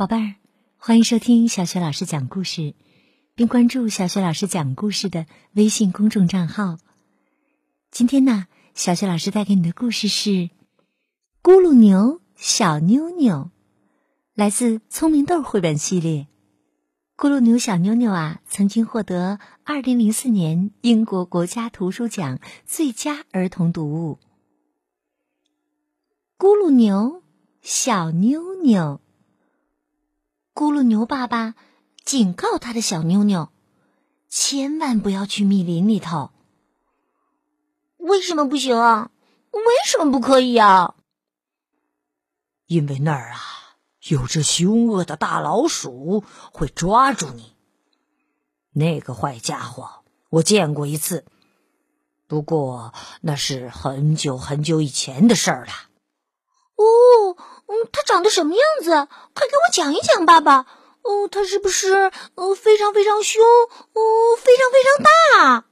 宝贝儿，欢迎收听小雪老师讲故事，并关注小雪老师讲故事的微信公众账号。今天呢，小雪老师带给你的故事是《咕噜牛小妞妞》，来自聪明豆绘本系列。咕噜牛小妞妞啊，曾经获得二零零四年英国国家图书奖最佳儿童读物。咕噜牛小妞妞。咕噜牛爸爸警告他的小妞妞，千万不要去密林里头。为什么不行啊？为什么不可以啊？因为那儿啊，有只凶恶的大老鼠会抓住你。那个坏家伙，我见过一次，不过那是很久很久以前的事儿了。哦。嗯，它长得什么样子？快给我讲一讲，爸爸。哦，它是不是呃非常非常凶？哦，非常非常大。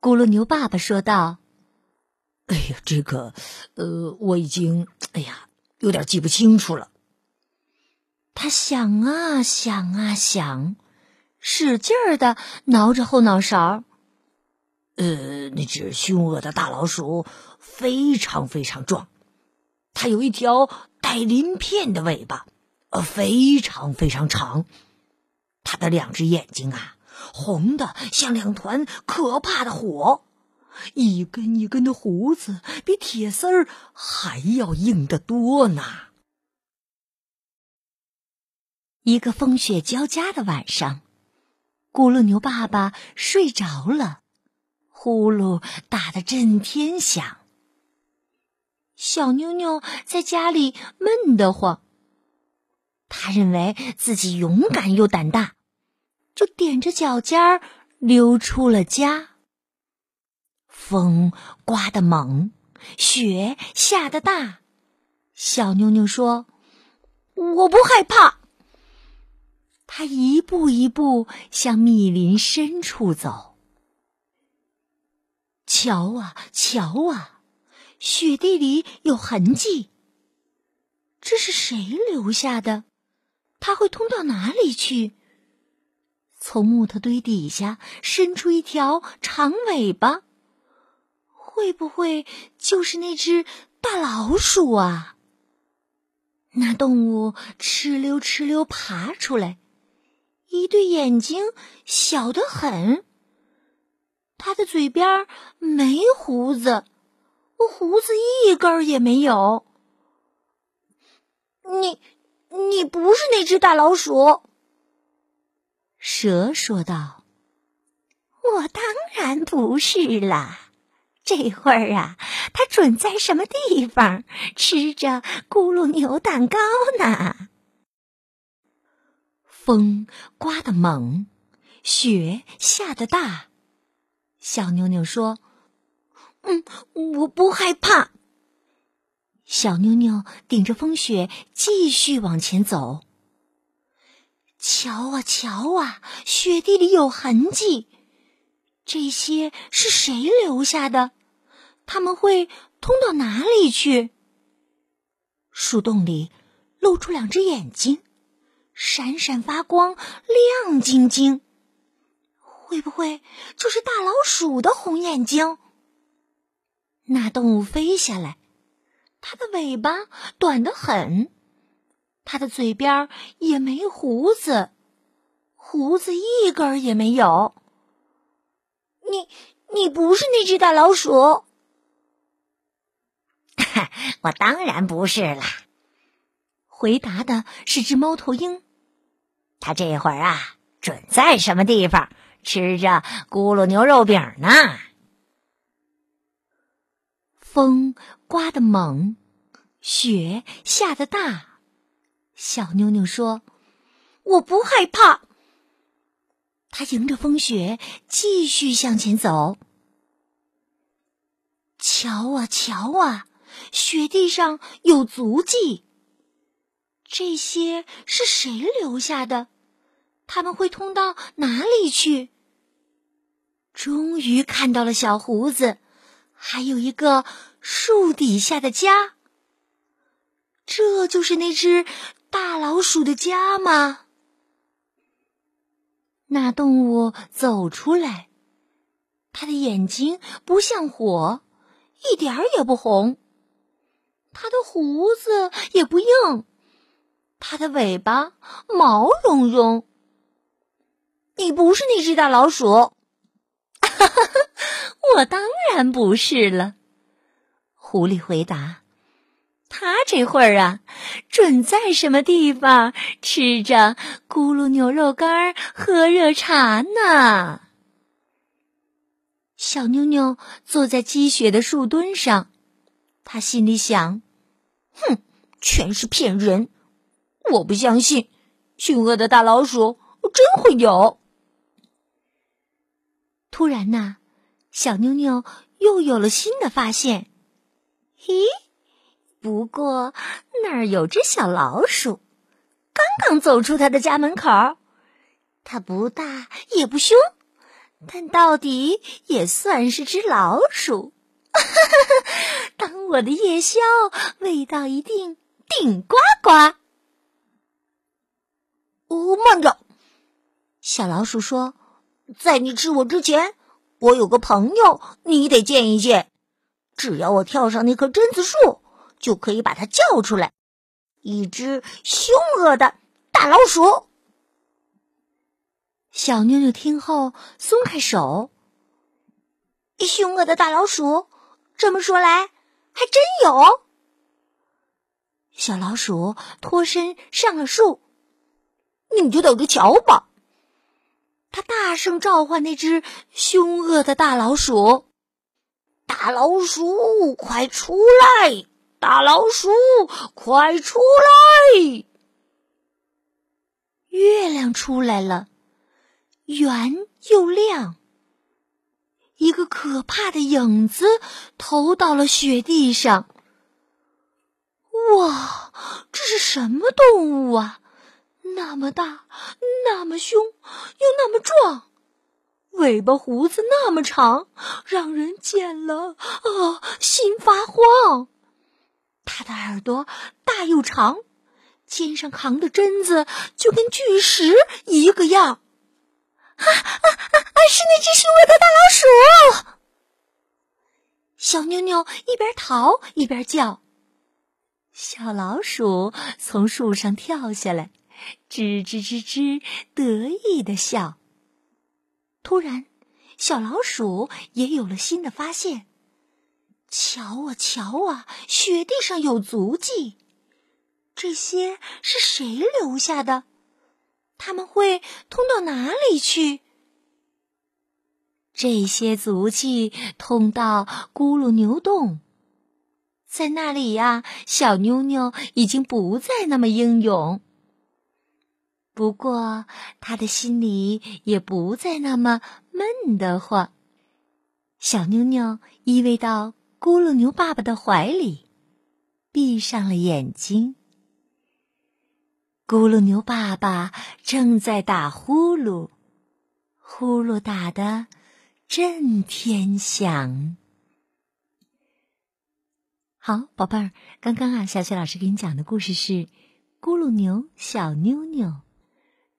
咕噜牛爸爸说道：“哎呀，这个，呃，我已经，哎呀，有点记不清楚了。”他想啊想啊想，使劲儿的挠着后脑勺。呃，那只凶恶的大老鼠非常非常壮。它有一条带鳞片的尾巴，呃，非常非常长。它的两只眼睛啊，红的像两团可怕的火，一根一根的胡子比铁丝儿还要硬得多呢。一个风雪交加的晚上，咕噜牛爸爸睡着了，呼噜打得震天响。小妞妞在家里闷得慌。他认为自己勇敢又胆大，就踮着脚尖儿溜出了家。风刮得猛，雪下得大。小妞妞说：“我不害怕。”他一步一步向密林深处走。瞧啊，瞧啊！雪地里有痕迹，这是谁留下的？它会通到哪里去？从木头堆底下伸出一条长尾巴，会不会就是那只大老鼠啊？那动物哧溜哧溜爬出来，一对眼睛小得很，它的嘴边没胡子。我胡子一根儿也没有。你，你不是那只大老鼠。蛇说道：“我当然不是啦。这会儿啊，它准在什么地方吃着咕噜牛蛋糕呢？”风刮得猛，雪下得大。小妞妞说。嗯，我不害怕。小妞妞顶着风雪继续往前走。瞧啊瞧啊，雪地里有痕迹，这些是谁留下的？他们会通到哪里去？树洞里露出两只眼睛，闪闪发光，亮晶晶。会不会就是大老鼠的红眼睛？那动物飞下来，它的尾巴短得很，它的嘴边也没胡子，胡子一根也没有。你，你不是那只大老鼠？我当然不是啦。回答的是只猫头鹰，它这会儿啊，准在什么地方吃着咕噜牛肉饼呢？风刮得猛，雪下得大。小妞妞说：“我不害怕。”他迎着风雪继续向前走。瞧啊瞧啊，雪地上有足迹。这些是谁留下的？他们会通到哪里去？终于看到了小胡子。还有一个树底下的家，这就是那只大老鼠的家吗？那动物走出来，它的眼睛不像火，一点儿也不红；它的胡子也不硬，它的尾巴毛茸茸。你不是那只大老鼠，我当然不是了。狐狸回答。他这会儿啊，准在什么地方吃着咕噜牛肉干，喝热茶呢？小妞妞坐在积雪的树墩上，他心里想：“哼，全是骗人！我不相信，凶恶的大老鼠真会有。”突然呐，小妞妞又有了新的发现。咦？不过那儿有只小老鼠，刚刚走出他的家门口。它不大也不凶，但到底也算是只老鼠。当我的夜宵味道一定顶呱呱。哦，慢着！小老鼠说：“在你吃我之前，我有个朋友，你得见一见。只要我跳上那棵榛子树。”就可以把它叫出来，一只凶恶的大老鼠。小妞妞听后松开手。凶恶的大老鼠，这么说来还真有。小老鼠脱身上了树，你们就等着瞧吧。他大声召唤那只凶恶的大老鼠：“大老鼠，快出来！”大老鼠，快出来！月亮出来了，圆又亮。一个可怕的影子投到了雪地上。哇，这是什么动物啊？那么大，那么凶，又那么壮，尾巴胡子那么长，让人见了啊心发慌。它的耳朵大又长，肩上扛的榛子就跟巨石一个样。啊啊啊！是那只凶恶的大老鼠！小妞妞一边逃一边叫。小老鼠从树上跳下来，吱吱吱吱，得意的笑。突然，小老鼠也有了新的发现。瞧啊瞧啊，雪地上有足迹，这些是谁留下的？他们会通到哪里去？这些足迹通到咕噜牛洞，在那里呀，小妞妞已经不再那么英勇，不过他的心里也不再那么闷得慌。小妞妞依偎到。咕噜牛爸爸的怀里，闭上了眼睛。咕噜牛爸爸正在打呼噜，呼噜打得震天响。好，宝贝儿，刚刚啊，小雪老师给你讲的故事是《咕噜牛小妞妞》。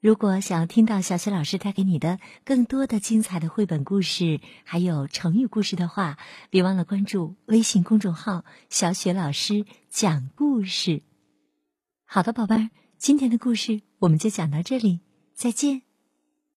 如果想要听到小雪老师带给你的更多的精彩的绘本故事，还有成语故事的话，别忘了关注微信公众号“小雪老师讲故事”。好的，宝贝儿，今天的故事我们就讲到这里，再见。